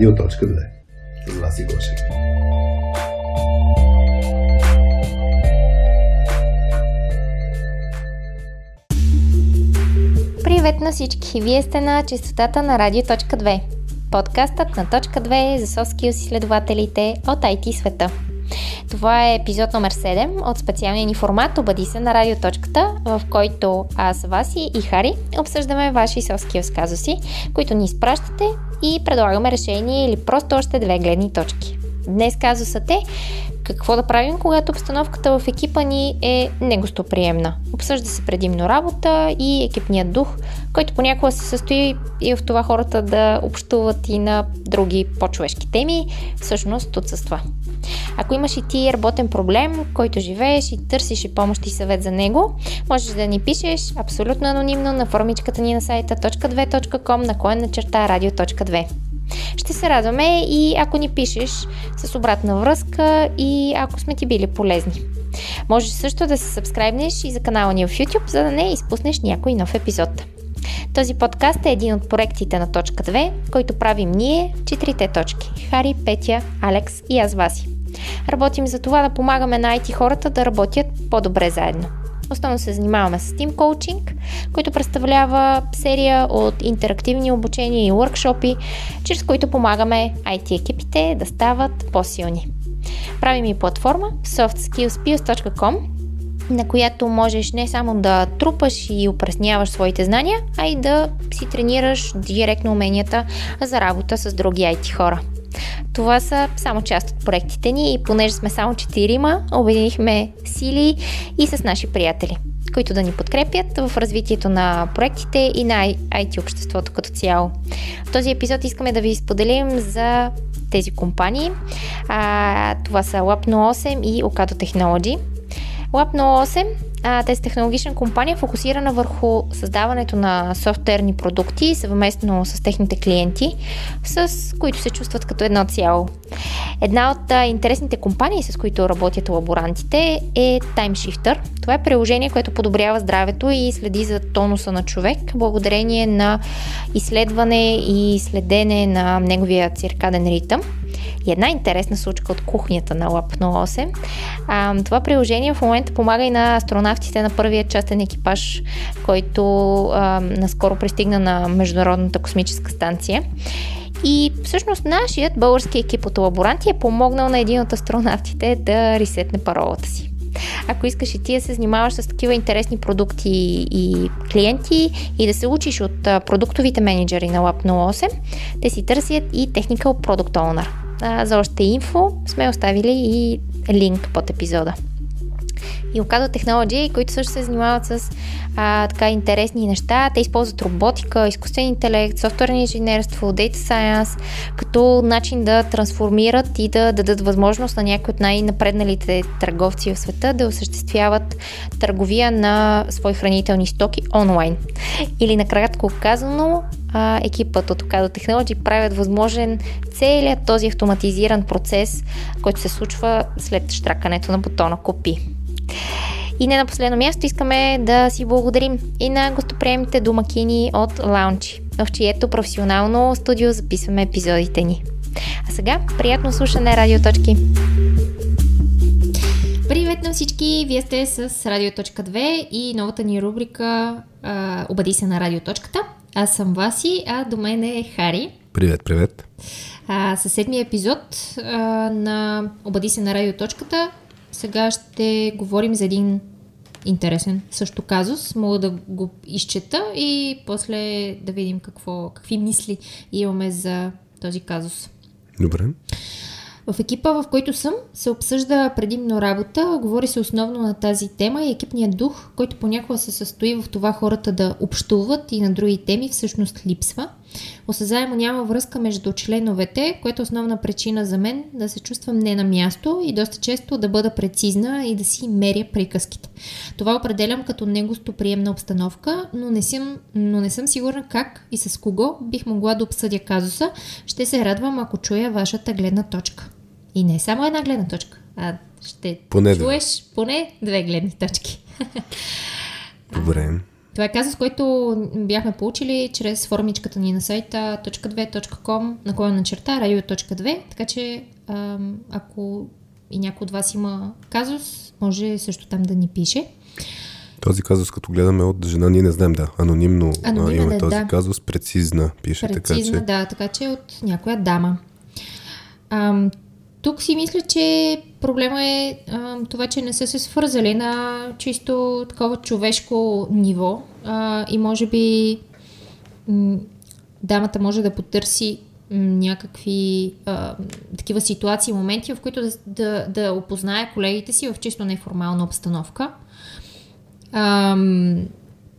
Радио.2 с Васи Гошев. Привет на всички! Вие сте на частотата на Радио.2. Подкастът на Точка 2 за соски изследователите от IT света. Това е епизод номер 7 от специалния ни формат Обади се на радиоточката, в който аз, Васи и Хари обсъждаме ваши soft казуси, които ни изпращате и предлагаме решение или просто още две гледни точки. Днес казусът е какво да правим, когато обстановката в екипа ни е негостоприемна. Обсъжда се предимно работа и екипният дух, който понякога се състои и в това хората да общуват и на други по-човешки теми, всъщност отсъства. Ако имаш и ти работен проблем, който живееш и търсиш и помощ и съвет за него, можеш да ни пишеш абсолютно анонимно на формичката ни на сайта .2.com на черта радио.2. Ще се радваме и ако ни пишеш с обратна връзка и ако сме ти били полезни. Можеш също да се сабскрайбнеш и за канала ни в YouTube, за да не изпуснеш някой нов епизод. Този подкаст е един от проектите на Точка 2, който правим ние, четирите точки – Хари, Петя, Алекс и аз Васи. Работим за това да помагаме на IT хората да работят по-добре заедно. Основно се занимаваме с Team Coaching, който представлява серия от интерактивни обучения и workshopи, чрез които помагаме IT екипите да стават по-силни. Правим и платформа softskillspills.com, на която можеш не само да трупаш и упресняваш своите знания, а и да си тренираш директно уменията за работа с други IT хора. Това са само част от проектите ни и понеже сме само четирима, обединихме сили и с наши приятели, които да ни подкрепят в развитието на проектите и на IT обществото като цяло. В този епизод искаме да ви споделим за тези компании. А, това са Lapno 8 и Ocado Technology. Lapno 8 а, технологична компания, фокусирана върху създаването на софтуерни продукти съвместно с техните клиенти, с които се чувстват като едно цяло. Една от интересните компании, с които работят лаборантите е TimeShifter. Това е приложение, което подобрява здравето и следи за тонуса на човек, благодарение на изследване и следене на неговия циркаден ритъм. И една интересна случка от кухнята на Lab 08. А, това приложение в момента помага и на астронавтите на първия частен екипаж, който а, наскоро пристигна на Международната космическа станция. И всъщност нашият български екип от лаборанти е помогнал на един от астронавтите да ресетне паролата си. Ако искаш и ти да се занимаваш с такива интересни продукти и клиенти и да се учиш от продуктовите менеджери на Lab 08, те си търсят и Technical Product Owner. А, за още инфо сме оставили и линк под епизода и Ocado Technology, които също се занимават с а, така интересни неща. Те използват роботика, изкуствен интелект, софтуерно инженерство, data science, като начин да трансформират и да дадат възможност на някои от най-напредналите търговци в света да осъществяват търговия на свои хранителни стоки онлайн. Или накратко казано, а, екипът от Ocado Technology правят възможен целият този автоматизиран процес, който се случва след штракането на бутона копи. И не на последно място искаме да си благодарим и на гостоприемните домакини от Лаунчи, в чието професионално студио записваме епизодите ни. А сега, приятно слушане, Радиоточки! Привет на всички! Вие сте с Радиоточка 2 и новата ни рубрика а, Обади се на Радиоточката. Аз съм Васи, а до мен е Хари. Привет, привет! А, със седмия епизод а, на Обади се на Радиоточката сега ще говорим за един интересен също казус. Мога да го изчета и после да видим какво, какви мисли имаме за този казус. Добре. В екипа, в който съм, се обсъжда предимно работа, говори се основно на тази тема и екипният дух, който понякога се състои в това хората да общуват и на други теми, всъщност липсва. Осъзаемо няма връзка между членовете, което е основна причина за мен да се чувствам не на място и доста често да бъда прецизна и да си меря приказките. Това определям като негостоприемна обстановка, но не, съм, но не съм сигурна как и с кого бих могла да обсъдя казуса. Ще се радвам, ако чуя вашата гледна точка. И не само една гледна точка, а ще поне чуеш поне две гледни точки. Добре. Това е казус, който бяхме получили чрез формичката ни на сайта .2.com на кой на черта radio.2, така че ако и някой от вас има казус, може също там да ни пише. Този казус, като гледаме от жена, ние не знаем, да, анонимно Анонимен имаме този да. казус, прецизна пише, Прецизна, така че... да, така че от някоя дама. Ам, тук си мисля, че проблема е ам, това, че не са се свързали на чисто такова човешко ниво а, и може би м- дамата може да потърси м, някакви а, такива ситуации, моменти, в които да, да, да опознае колегите си в чисто неформална обстановка. Ам,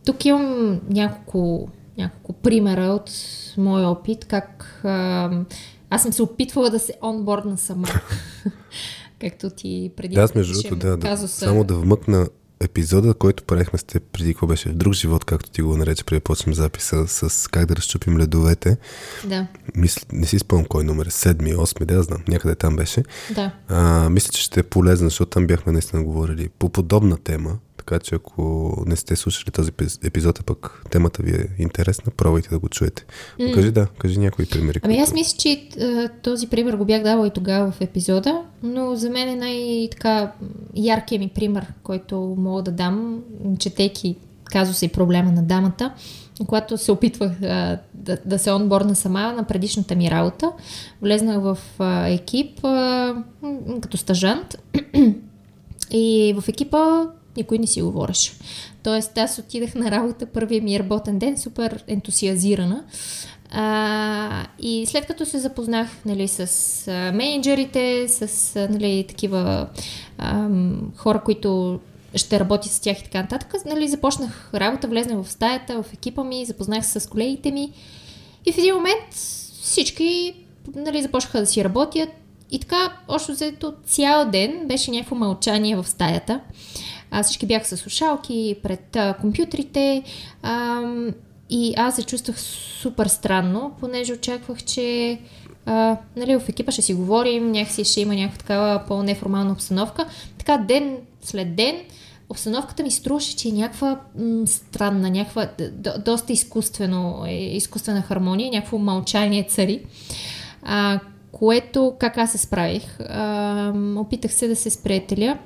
тук имам няколко, няколко примера от моя опит, как ам, аз съм се опитвала да се онбордна сама. Както ти преди Да, аз между другото, да, да. казуса. Само да вмъкна епизода, който правихме с теб преди какво беше в друг живот, както ти го нарече, преди почнем записа с как да разчупим ледовете. Да, Мисля, не си спомням кой номер е, седми, осми, да, знам, някъде там беше. да. А, мисля, че ще е полезно, защото там бяхме наистина говорили по подобна тема, така че ако не сте слушали този епиз- епизод, а пък темата ви е интересна, пробвайте да го чуете. Но кажи да, кажи някои примери. Ами които- аз мисля, че този пример го бях дала и тогава в епизода, но за мен е най-така яркият ми пример, който мога да дам, четейки казуса и проблема на дамата, когато се опитвах а, да, да се онборна сама на предишната ми работа. Влезнах в а, екип а, като стажант и в екипа никой не си говореше. Тоест, аз отидах на работа първия ми работен ден, супер ентусиазирана. А, и след като се запознах нали, с а, менеджерите, с а, нали, такива а, хора, които ще работи с тях и така нататък, нали, започнах работа, влезнах в стаята, в екипа ми, запознах се с колегите ми и в един момент всички нали, започнаха да си работят и така, още взето цял ден беше някакво мълчание в стаята. А, всички бяха с слушалки пред а, компютрите а, и аз се чувствах супер странно, понеже очаквах, че а, нали, в екипа ще си говорим, някакси ще има някаква такава по-неформална обстановка. Така ден след ден обстановката ми струваше, че е някаква м- странна, някаква д- доста изкуствено, е, изкуствена хармония, някакво мълчание цари. А, което, как аз се справих? А, опитах се да се сприятеля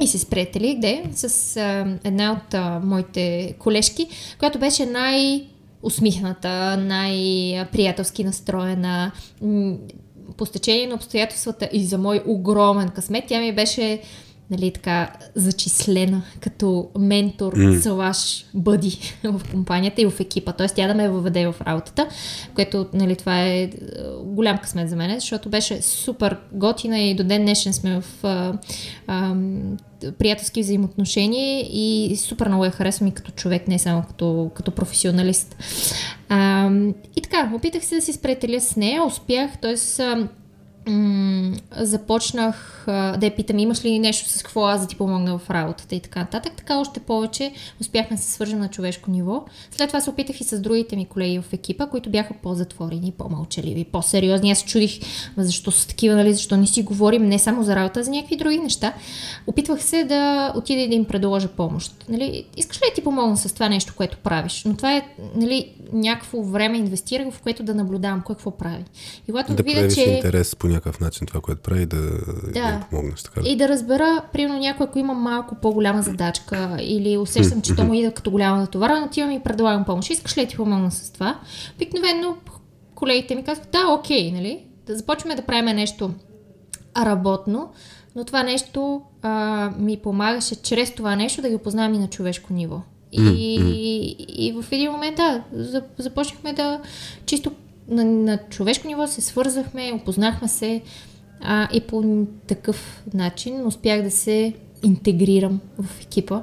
и се сприятели, де, с а, една от а, моите колежки, която беше най- усмихната, най-приятелски настроена. По стечение на обстоятелствата и за мой огромен късмет, тя ми беше нали, така, зачислена като ментор, mm. салаш, бъди в компанията и в екипа. Тоест тя да ме въведе в работата, което нали, това е е, голям късмет за мен, защото беше супер готина и до ден днешен сме в а, а, приятелски взаимоотношения и супер много я харесвам и като човек, не само като, като професионалист. А, и така, опитах се да си сприятеля с нея, успях, т.е. м- започнах а, да я питам имаш ли нещо с какво аз да ти помогна в работата и така нататък. Така още повече успяхме да се свържем на човешко ниво. След това се опитах и с другите ми колеги в екипа, които бяха по-затворени, по-мълчаливи, по-сериозни. Аз се чудих «Ма защо са такива, нали, защо не си говорим не само за работа, а за някакви други неща. Опитвах се да отида и да им предложа помощ. Нали, искаш ли да ти помогна с това нещо, което правиш? Но това е нали, някакво време инвестирах, в което да наблюдавам кой какво прави. И когато Да видя, че... интерес по някакъв начин това, което прави, да, да. им помогнеш. Така. И да разбера, примерно някой, ако има малко по-голяма задачка или усещам, че то му иде като голяма натовара, отивам и предлагам помощ. Искаш ли да ти помогна с това? Обикновено колегите ми казват, да, окей, нали? Да започваме да правим нещо работно, но това нещо а, ми помагаше чрез това нещо да ги опознавам и на човешко ниво. И, и, и в един момент, да, за- започнахме да чисто на, на човешко ниво се свързахме, опознахме се а, и по такъв начин успях да се интегрирам в екипа.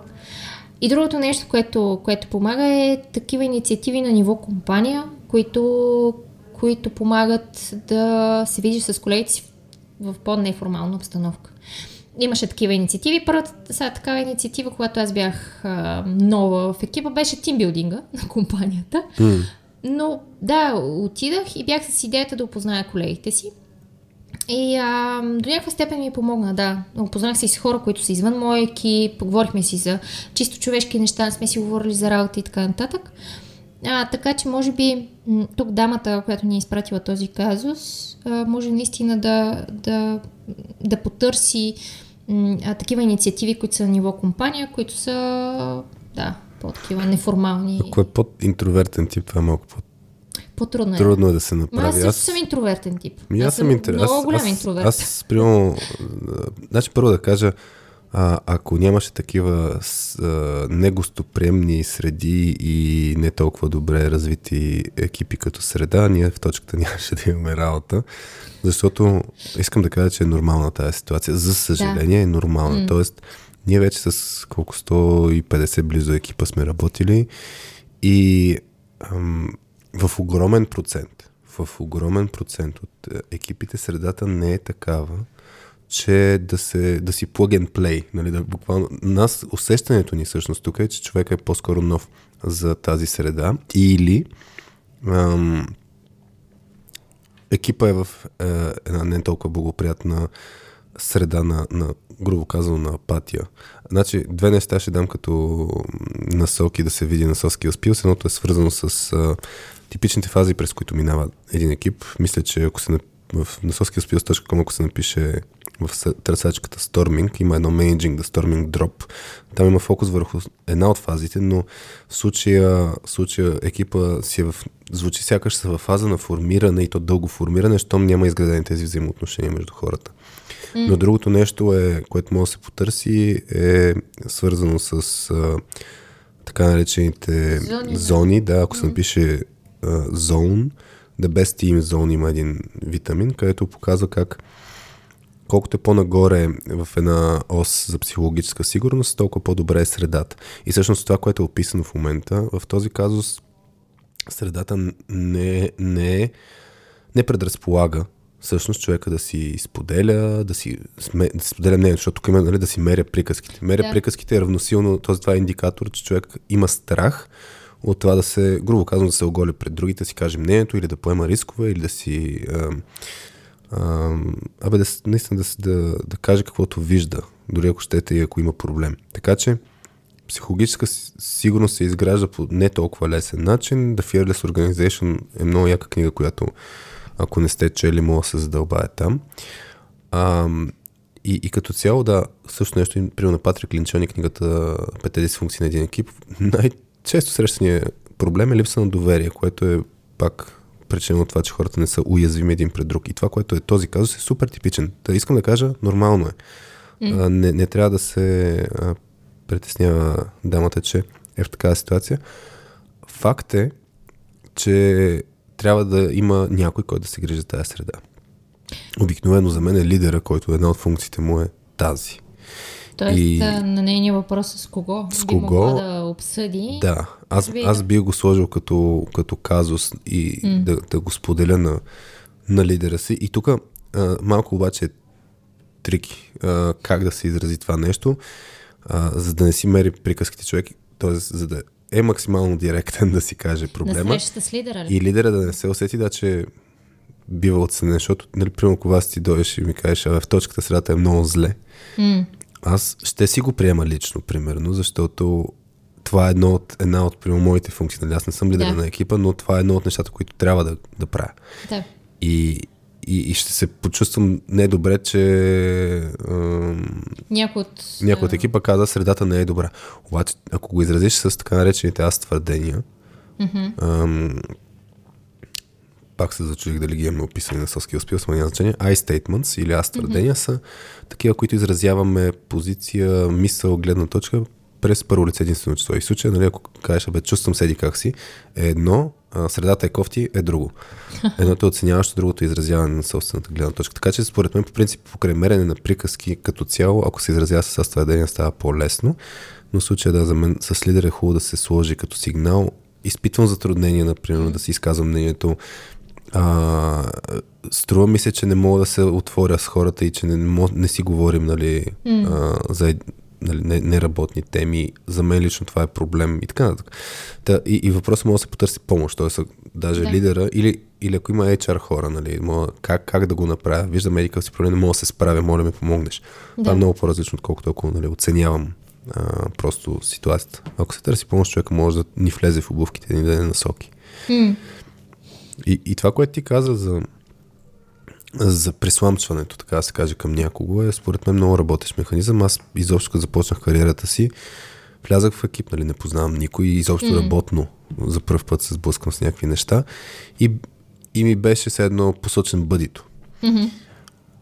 И другото нещо, което, което помага е такива инициативи на ниво компания, които, които помагат да се видиш с колегите си в по-неформална обстановка. Имаше такива инициативи. Първата сега такава инициатива, когато аз бях а, нова в екипа, беше тимбилдинга на компанията. М. Но да, отидах и бях с идеята да опозная колегите си. И а, до някаква степен ми помогна, да. Опознах се и с хора, които са извън моя екип, поговорихме си за чисто човешки неща, не сме си говорили за работа и така нататък. А, така че, може би, тук дамата, която ни е изпратила този казус, а, може наистина да, да, да потърси а, такива инициативи, които са на ниво компания, които са, да, по-такива неформални. Ако е под-интровертен тип, това е малко по по-трудно е. Трудно е да се направи. аз, аз съм интровертен тип. Ми, аз, аз съм интер... много аз, голям аз, интроверт. Аз, аз примерно, значи първо да кажа, а, ако нямаше такива с, а, негостоприемни среди и не толкова добре развити екипи като среда, ние в точката нямаше да имаме работа, защото искам да кажа, че е нормална тази ситуация. За съжаление да. е нормална. Mm. Тоест, ние вече с колко 150 близо екипа сме работили и ам, в огромен процент, в огромен процент от е, екипите средата не е такава, че да, се, да си plug and play. Нали, да, буквално, нас, усещането ни всъщност тук е, че човек е по-скоро нов за тази среда или ам, екипа е в е, една не толкова благоприятна среда на, на грубо казано, на апатия. Значи, две неща ще дам като насоки да се види на соски успил. Едното е свързано с а, типичните фази, през които минава един екип. Мисля, че ако се в насоскиuspills.com, ако се напише в търсачката Storming, има едно Managing the Storming Drop. Там има фокус върху една от фазите, но в случая, в случая екипа си е в, звучи сякаш са в фаза на формиране и то дълго формиране, щом няма изградени тези взаимоотношения между хората. Mm. Но другото нещо е, което може да се потърси, е свързано с а, така наречените зони, зони да, ако се напише зон, The Best Team Zone има един витамин, където показва как колкото е по-нагоре в една ос за психологическа сигурност, толкова по-добре е средата. И всъщност това, което е описано в момента, в този казус средата не, не, не предразполага всъщност човека да си споделя, да си да споделя мнението, защото тук има нали, да си меря приказките. Меря да. приказките е равносилно, този това е индикатор, че човек има страх от това да се, грубо казвам, да се оголи пред другите, да си каже мнението или да поема рискове или да си а, а, абе да, наистина да, да, да каже каквото вижда, дори ако щете и ако има проблем. Така че психологическа сигурност се изгражда по не толкова лесен начин. The Fearless Organization е много яка книга, която ако не сте чели, мога да се задълбая там. А, и, и като цяло, да, също нещо, примерно на Патрик Линчони, книгата Пете дисфункции на един екип, най-често срещания проблем е липса на доверие, което е пак причина от това, че хората не са уязвими един пред друг. И това, което е този казус, е супер типичен. Та искам да кажа, нормално е. Mm. А, не, не трябва да се а, притеснява дамата, че е в такава ситуация. Факт е, че трябва да има някой, който да се грижи за тази среда. Обикновено за мен е лидера, който една от функциите му е тази. Тоест, и... на нейния въпрос е с кого? С кого? да обсъди. Да, аз, аз би го сложил като, като казус и mm. да, да го споделя на, на лидера си. И тук малко обаче е трики а, как да се изрази това нещо, а, за да не си мери приказките човек, т.е. за да е максимално директен да си каже проблема. На с лидера. Ли? И лидера да не се усети да, че бива оценен, защото, нали, примерно, ако вас ти дойдеш и ми кажеш, а в точката средата е много зле. Mm. Аз ще си го приема лично, примерно, защото това е едно от, една от примерно, моите функции. Нали? Аз не съм лидер да. на екипа, но това е едно от нещата, които трябва да, да правя. Да. И, и, и ще се почувствам недобре, че някой от, някой от екипа каза, средата не е добра. Обаче, ако го изразиш с така наречените аз твърдения, mm-hmm. ам, пак се зачудих дали ги имаме описани на Соски успил, с няма значение. I statements или аз твърдения mm-hmm. са такива, които изразяваме позиция, мисъл, гледна точка през първо лице единствено число. И в случая, нали, ако кажеш, бе, чувствам седи как си, е едно, а, средата е кофти, е друго. Едното е оценяващо, другото е изразяване на собствената гледна точка. Така че, според мен, по принцип, покрай мерене на приказки като цяло, ако се изразява с твърдения, става по-лесно. Но в случая, да, за мен с лидер е хубаво да се сложи като сигнал. Изпитвам затруднения, например, да си изказвам мнението. А, струва ми се, че не мога да се отворя с хората и че не, не, не си говорим нали, mm. а, за нали, неработни теми. За мен лично това е проблем и така нататък. Та, и, и въпросът може да се потърси помощ, т.е. даже да. лидера или, или ако има HR хора, нали, мога, как, как да го направя, виждам еди си проблем, не мога да се справя, моля ми помогнеш. Да. Това е много по-различно, отколкото ако нали, оценявам а, просто ситуацията. Ако се търси помощ, човека може да ни влезе в обувките, ни да не насоки. Mm. И, и това, което ти каза за, за присламчването, така да се каже, към някого, е според мен много работещ механизъм. Аз изобщо, като започнах кариерата си, влязах в екип, нали, не познавам никой, изобщо mm. работно за първ път се сблъскам с някакви неща и, и ми беше все едно посочен бъдито. Mm-hmm.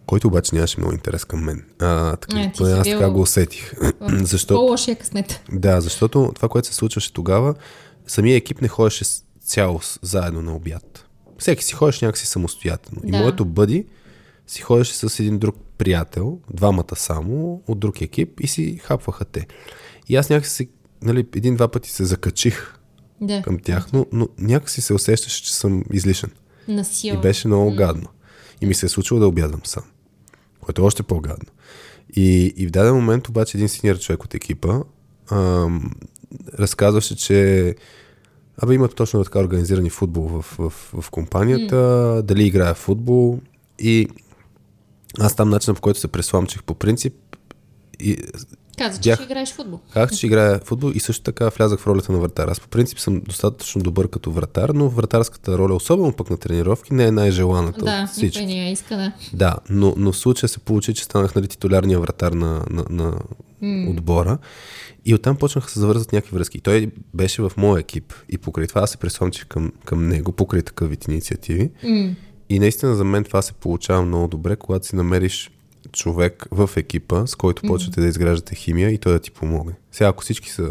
Който обаче нямаше много интерес към мен. А, така, не, поне аз така го усетих. Защо... По-лошия късмет. Да, защото това, което се случваше тогава, самия екип не ходеше цяло заедно на обяд. Всеки си ходеше някакси самостоятелно. Да. И моето бъди си ходеше с един друг приятел, двамата само, от друг екип и си хапваха те. И аз някакси, нали, един-два пъти се закачих да. към тях, но, но някакси се усещаше, че съм излишен. Насилно. И беше много гадно. И ми се е случило да обядам сам, което е още по-гадно. И, и в даден момент обаче един синьор човек от екипа ам, разказваше, че Абе имат точно така организирани футбол в, в, в компанията, mm. дали играе футбол и аз там начинът по който се пресламчих по принцип и каза, че бях, ще играеш футбол. Казах, че ще играя футбол и също така влязах в ролята на вратар. Аз по принцип съм достатъчно добър като вратар, но вратарската роля, особено пък на тренировки, не е най-желаната да, от всички. Да, иска, да. Да, но, но в случая се получи, че станах нали, титулярния вратар на, на, на mm. отбора. И оттам почнаха да се завързват някакви връзки. Той беше в моя екип. И покрай това аз се пресомчих към, към него, покрай такъв вид инициативи. Mm. И наистина за мен това се получава много добре, когато си намериш човек в екипа, с който почвате mm-hmm. да изграждате химия и той да ти помогне. Сега, ако всички са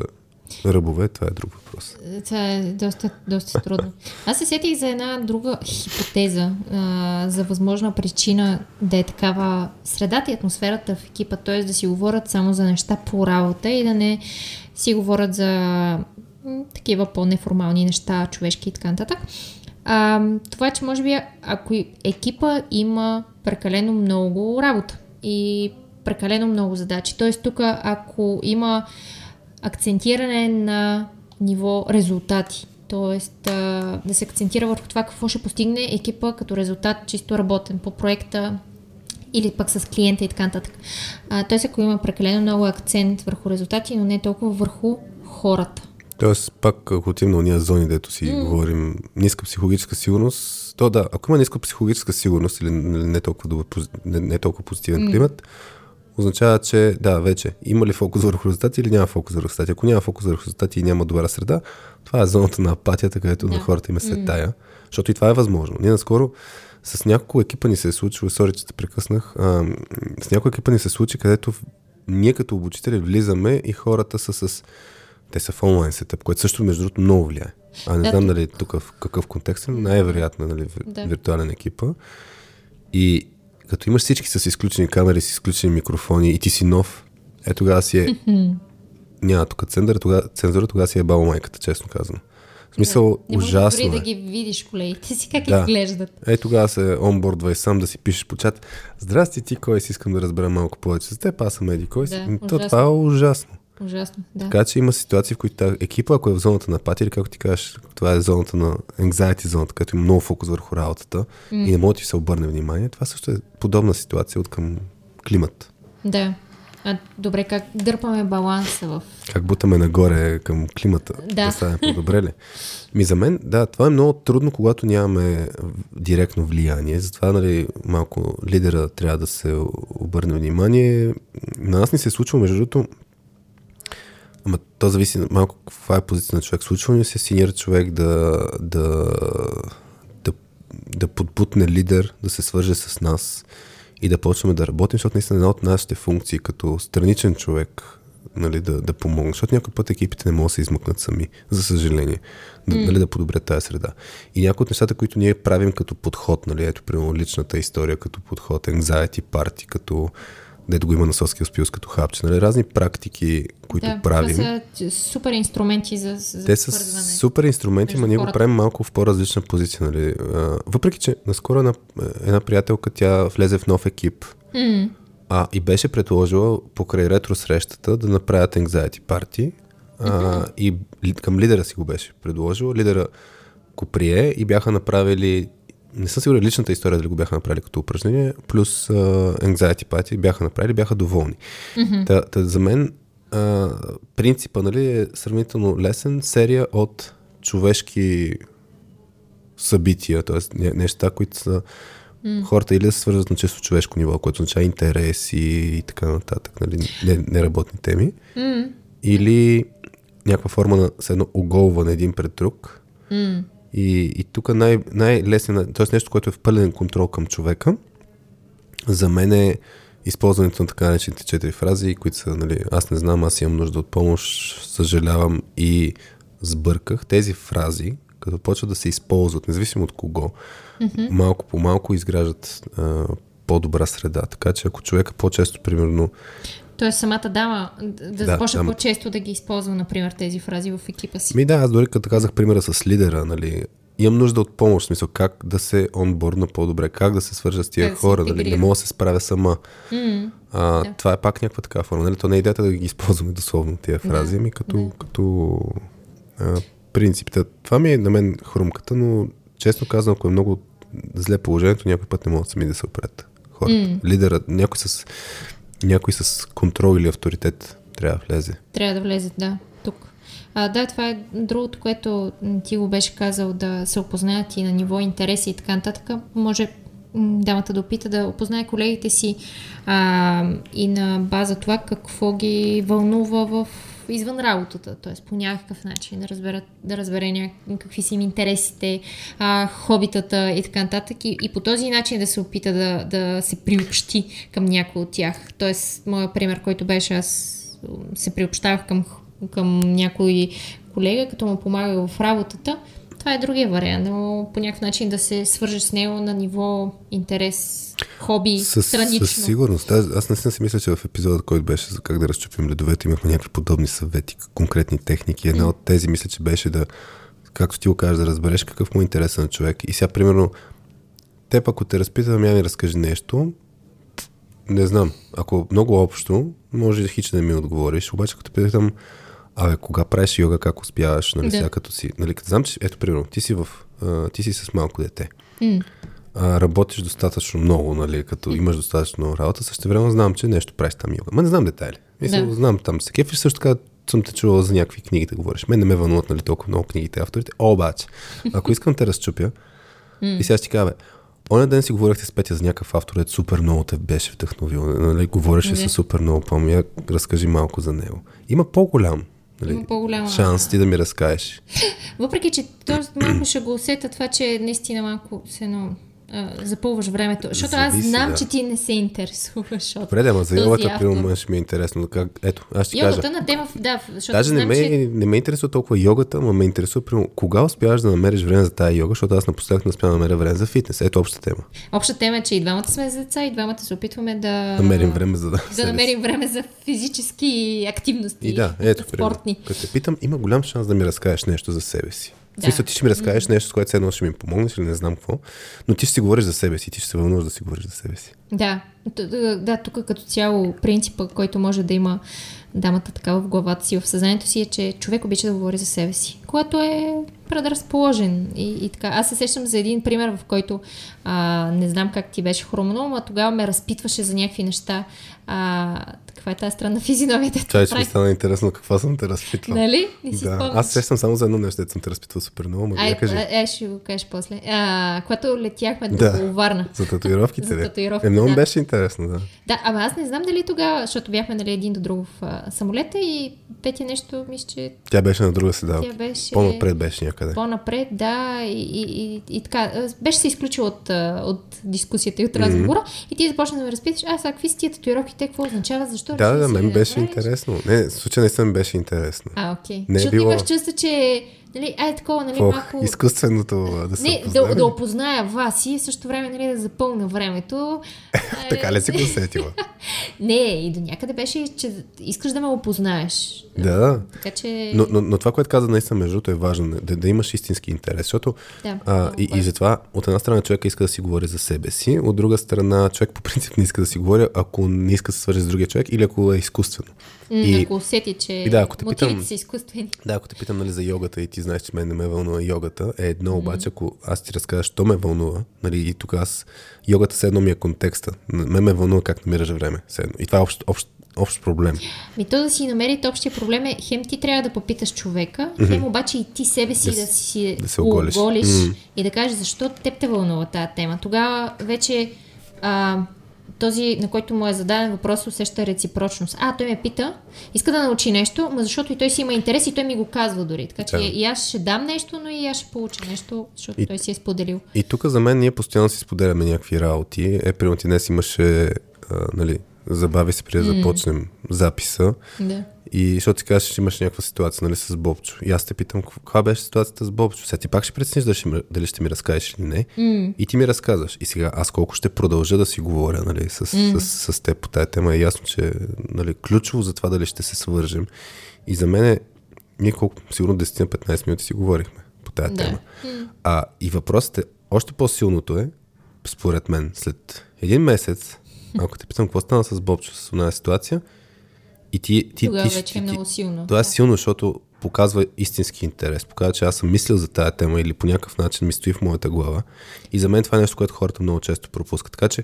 ръбове, това е друг въпрос. Това е доста, доста трудно. Аз се сетих за една друга хипотеза, а, за възможна причина да е такава средата и атмосферата в екипа, т.е. да си говорят само за неща по работа и да не си говорят за м, такива по-неформални неща, човешки и така нататък. А, това, е, че може би ако екипа има прекалено много работа и прекалено много задачи. Т.е. тук, ако има акцентиране на ниво резултати, т.е. да се акцентира върху това какво ще постигне екипа като резултат чисто работен по проекта или пък с клиента и така нататък. Т.е. ако има прекалено много акцент върху резултати, но не толкова върху хората. Тоест, пак ако отивам на уния зони, дето си mm. говорим, ниска психологическа сигурност, то да, ако има ниска психологическа сигурност или не толкова, добър, не, не толкова позитивен mm. климат, означава, че да, вече има ли фокус върху резултати или няма фокус върху резултати. Ако няма фокус върху резултати и няма добра среда, това е зоната на апатията, където yeah. на хората им е след тая. Защото и това е възможно. Ние наскоро с няколко екипа ни се е случило, сори, че те прекъснах, а, с няколко екипа ни се случи, където ние като обучители влизаме и хората са с те са в онлайн сетъп, което също между другото много влияе. А не да, знам нали тук в какъв контекст, но най-вероятно нали, да. виртуален екипа. И като имаш всички с изключени камери, с изключени микрофони и ти си нов, е тогава си е... Няма тук цензура, тогава, цензура, тогава си е баба майката, честно казано. В смисъл, да, ужасно Не да ги видиш колегите си, как да. изглеждат. Е, тогава се онбордвай сам да си пишеш по чат. Здрасти ти, кой си, искам да разбера малко повече за теб, аз съм Еди, кой си. Да, То, това е ужасно. Ужасно, да. Така че има ситуации, в които екипа, ако е в зоната на пати, или както ти кажеш, това е зоната на anxiety зоната, където има много фокус върху работата mm. и не може да ти се обърне внимание, това също е подобна ситуация от към климат. Да. А, добре, как дърпаме баланса в... Как бутаме нагоре към климата, да, да стане по-добре ли? Ми за мен, да, това е много трудно, когато нямаме директно влияние. Затова, нали, малко лидера трябва да се обърне внимание. На нас ни се случва, между другото, Ама то зависи малко каква е позиция на човек. Случва ли се синьор човек да, да, да, да подбутне лидер, да се свърже с нас и да почваме да работим, защото наистина една от нашите функции като страничен човек нали, да, да помогне. Защото някой път екипите не могат да се измъкнат сами, за съжаление, да, mm. нали, да подобрят тази среда. И някои от нещата, които ние правим като подход, нали, ето, примерно личната история като подход, anxiety парти, като дето го има на Соски Спилс като хапче. Нали? Разни практики, които да, правим. Това са супер инструменти за, за Те са супер инструменти, но ние го правим малко в по-различна позиция. Нали? въпреки, че наскоро една, една приятелка, тя влезе в нов екип. Mm. А, и беше предложила покрай ретро срещата да направят anxiety парти. Mm-hmm. и към лидера си го беше предложила. Лидера го прие и бяха направили не съм сигурен личната история дали го бяха направили като упражнение, плюс uh, anxiety party бяха направили, бяха доволни. Mm-hmm. Та, та, за мен uh, принципа нали, е сравнително лесен, серия от човешки събития, т.е. неща, които са mm. хората или да се свързват на често човешко ниво, което означава интерес и, и така нататък, нали, неработни теми, mm. или някаква форма на едно оголване един пред друг. Mm. И, и тук най- най-лесен, т.е. нещо, което е в пълен контрол към човека, за мен е използването на така наречените четири фрази, които са, нали, аз не знам, аз имам нужда от помощ, съжалявам и сбърках. Тези фрази, като почват да се използват, независимо от кого, mm-hmm. малко по малко изграждат а, по-добра среда. Така че ако човека по-често, примерно, Тоест самата дама да, да започне дама. по-често да ги използва, например, тези фрази в екипа си. Ми да, аз дори като казах примера с лидера, нали, имам нужда от помощ, в смисъл как да се онборна по-добре, как да се свържа с тия как хора, нали, не мога да се справя сама. Mm, а, да. Това е пак някаква така форма. Нали? То не е идеята да ги използваме дословно тия фрази, да, ами като, да. като а, принципите. Това ми е на мен хрумката, но честно казвам, ако е много зле положението, някой път не могат сами да се опрят хората. Mm. Лидерът, някой с някой с контрол или авторитет трябва да влезе. Трябва да влезе, да, тук. А, да, това е другото, което ти го беше казал, да се опознаят и на ниво интереси и така нататък. Може дамата да опита да опознае колегите си а, и на база това какво ги вълнува в извън работата, т.е. по някакъв начин да разбере, да разбере какви са им интересите, а, хобитата и така нататък и, и по този начин да се опита да, да се приобщи към някой от тях. Т.е. моят пример, който беше аз се приобщавах към, към някой колега, като му помага в работата, това е другия вариант, но по някакъв начин да се свържеш с него на ниво интерес, хоби, със, странично. Със сигурност. Аз, аз наистина си мисля, че в епизода, който беше за как да разчупим ледовете, имахме някакви подобни съвети, конкретни техники. Една mm. от тези мисля, че беше да, както ти го кажеш, да разбереш какъв му е на човек. И сега, примерно, теб ако те разпитам, я ми разкажи нещо, не знам. Ако много общо, може хич да ми отговориш, обаче като те питам, Абе, кога правиш йога, как успяваш, нали, да. сега като си, нали, като знам, че, ето, примерно, ти си, в, а, ти си с малко дете. Mm. А, работиш достатъчно много, нали, като имаш достатъчно много работа, също време знам, че нещо правиш там йога. Ма не знам детайли. Мисля, да. знам там се кефиш, също така съм те чувал за някакви книги да говориш. Мен не ме вълнуват, нали, толкова много книгите, авторите. Обаче, ако искам те разчупя, и сега ще ти кажа, Оня ден си говорихте с Петя за някакъв автор, е супер много те беше вдъхновил. Нали, говореше се супер много, помня. Разкажи малко за него. Има по-голям Нали, по-голяма... Шанс ти да ми разкажеш. Въпреки, че то малко ще го усета това, че наистина малко се едно запълваш времето. Защото Зависи, аз знам, да. че ти не се интересуваш. Добре, ама за йогата, примерно, ще ми е интересно. Как... Ето, аз ще йогата кажа. на тема, да, защото Даже знам, не, ме, че... не ме интересува толкова йогата, ама ме интересува, примерно, кога успяваш да намериш време за тази йога, защото аз напоследък не успявам да намеря време за фитнес. Ето обща тема. Обща тема е, че и двамата сме за деца, и двамата се опитваме да... Намерим време за да... Да намерим време за физически активности. И да, ето, спортни. Като те питам, има голям шанс да ми разкажеш нещо за себе си. В смисъл, ти ще ми разкажеш нещо, с което едно ще ми помогнеш или не знам какво, но ти ще си говориш за себе си, ти ще се вълнуваш да си говориш за себе си. Да, да, тук като цяло принципа, който може да има дамата така в главата си, в съзнанието си е, че човек обича да говори за себе си, когато е предразположен. И, и така. Аз се сещам за един пример, в който а, не знам как ти беше хрумно, но тогава ме разпитваше за някакви неща. А, каква е тази странна физиономия? Това ще ми стана интересно каква съм те разпитвал. Нали? Не си да. Аз сещам само за едно нещо, съм те разпитвал супер много, Ай, кажи. Е, ще го кажеш после. А, когато летяхме да. до Варна. За татуировките, за татуировките е, много да. беше интересно, да. Да, ама аз не знам дали тогава, защото бяхме нали, един до друг в а, самолета и Петя нещо, мисля, че... Тя беше на друга седалка. Тя беше... По-напред беше някъде. По-напред, да, и, и, и, и така. Беше се изключила от, от дискусията и от разговора mm-hmm. и ти започна да ме разпиташ, а сега какви са тия татуировки, те какво означава, защо? Да, да, мен беше правиш? интересно. Не, в случай наистина ми беше интересно. А, окей. Не е Защото било... имаш чувство, че Нали, ай, такова, нали, Ох, малко... Изкуственото да се Не, да, да опозная вас и също време, нали, да запълня времето. така ли си го усетила? Не, и до някъде беше, че искаш да ме опознаеш. Да. Така че... Но, но, но това, което каза наистина, между другото, е важно, да, да имаш истински интерес, защото Да, а, и, и затова от една страна човек иска да си говори за себе си, от друга страна човек по принцип не иска да си говори, ако не иска да се свържи с другия човек или ако е изкуствено. И- Ако усети, че и да, ако те питам- са изкуствени. Да, ако те питам нали, за йогата и ти знаеш, че мен не ме вълнува йогата, е едно, обаче ако аз ти разкажа, що ме вълнува, нали, и тук аз, йогата все едно ми е контекста. Мен ме вълнува как намираш време. Все едно. И това е общ, общ, общ проблем. Ми то да си намерите общия проблем е, хем ти трябва да попиташ човека, хем обаче и ти себе си Да да, си да се оголиш. оголиш М. и да кажеш защо теб те вълнува тази тема. Тогава вече а, този, на който му е зададен въпрос, усеща реципрочност. А, той ме пита, иска да научи нещо, ма защото и той си има интерес и той ми го казва дори. Така че Да. и аз ще дам нещо, но и аз ще получа нещо, защото И- той си е споделил. И тук за мен ние постоянно си споделяме някакви работи. Е, примерно ти днес имаше, а, нали, забави се преди да започнем записа. Да. И защото ти кажеш, че имаш някаква ситуация нали, с Бобчо. И аз те питам, «Какво- каква беше ситуацията с Бобчо? Сега ти пак ще прецениш дали ще, ми- дали ще ми разкажеш или не. М. И ти ми разказваш. И сега аз колко ще продължа да си говоря нали, с, с, с теб по тази тема. Е ясно, че нали, ключово за това дали ще се свържем. И за мен е, ние колко, сигурно 10-15 минути си говорихме по тази Да. тема. А, и въпросът е, още по-силното е, според мен, след един месец, ако те питам какво стана с Бобчо с една ситуация, и ти, ти, Тогава ти, вече е ти, много силно. това е Да. силно, защото показва истински интерес. Показва, че аз съм мислил за тази тема или по някакъв начин ми стои в моята глава. И за мен това е нещо, което хората много често пропускат. Така че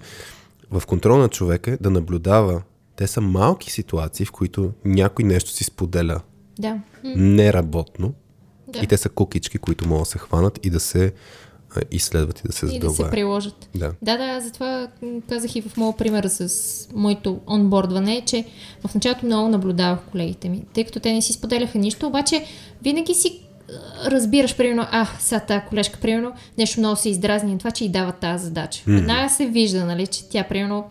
в контрол на човека е да наблюдава. Те са малки ситуации, в които някой нещо си споделя Да. Неработно. Да. И те са кукички, които могат да се хванат и да се изследват и да се И да се задълбаят. приложат. Да. Да, да, затова казах и в моят пример с моето онбордване, че в началото много наблюдавах колегите ми, тъй като те не си споделяха нищо, обаче винаги си разбираш, примерно, а, сега тази колежка, примерно, нещо много се издразни на това, че й дава тази задача. Веднага се вижда, нали, че тя, примерно,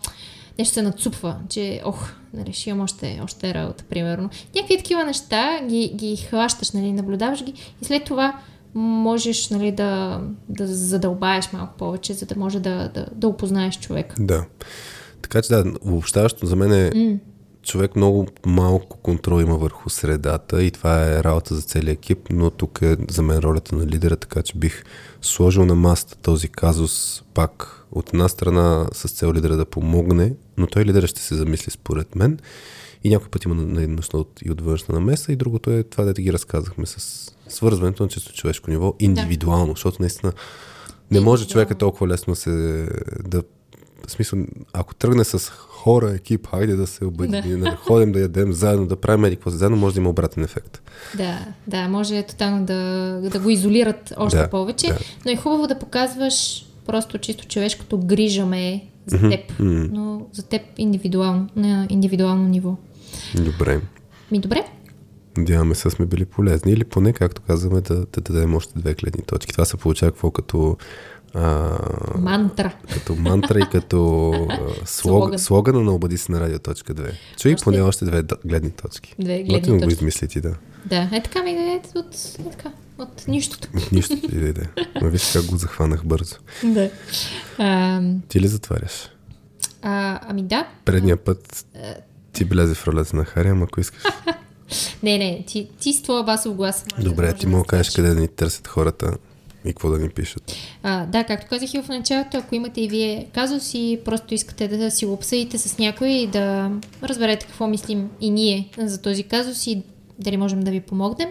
нещо се нацупва, че, ох, нали, ще имам още, още работа, примерно. Някакви такива неща ги, ги хващаш, нали, наблюдаваш ги и след това можеш нали, да, да задълбаеш малко повече, за да може да, да, да опознаеш човек. Да. Така че да, обобщаващо за мен е М. човек много малко контрол има върху средата и това е работа за целия екип, но тук е за мен ролята на лидера, така че бих сложил на масата този казус пак от една страна с цел лидера да помогне, но той лидера ще се замисли според мен и някой път има наедността от, и от външна намеса и другото е това, да ти ги разказахме с свързването на чисто човешко ниво, индивидуално, защото наистина не може човека толкова лесно се да в смисъл, ако тръгне с хора, екип, хайде да се обединим, да. ходим да ядем заедно, да правим еди какво заедно, може да има обратен ефект. Да, да, може тотално да, да го изолират още Да, повече, да. но е хубаво да показваш просто чисто човешкото грижаме за теб, но за теб индивидуално, на индивидуално ниво. Добре. Ми добре, Надяваме се, сме били полезни или поне, както казваме, да, да дадем още две гледни точки. Това се получава какво като, а, мантра. като мантра и като а, слог, Слоган. слогана на обади се на радио.2. Чуй Още- поне още две гледни точки. Две гледни го точки. измисли ти, да. Да, е така ми е от, е така, от нищото. От нищо ти да. Но виж как го захванах бързо. Да. А, Ти ли затваряш? а, ами да, Предния път ти влезе в ролята на Хари, ама ако искаш. Не, не, ти, ти с твоя басов глас. може да- Добре, може ти да мога да кажеш къде да ни търсят хората и какво да ни пишат. А, да, както казах и в началото, ако имате и вие казус и просто искате да си го обсъдите с някой и да разберете какво мислим и ние за този казус и дали можем да ви помогнем,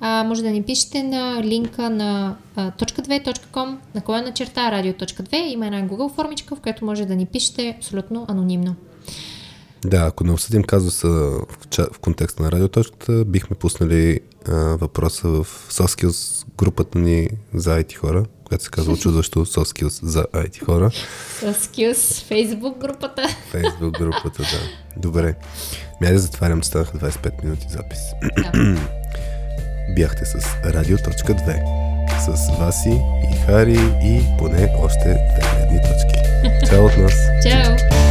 а, може да ни пишете на линка на а, .2.com на коя на черта radio.2 има една Google формичка, в която може да ни пишете абсолютно анонимно. Да, ако не обсъдим казуса в, в контекста на радиоточката, бихме пуснали а, въпроса в SoftSkills групата ни за IT хора, която се казва чудващо SoftSkills за IT хора. С Skills, Facebook групата. Facebook групата, да. Добре. Мя да затварям, станаха 25 минути запис. Да. Бяхте с Радио.2 с Васи и Хари и поне още две гледни точки. Чао от нас! Чао!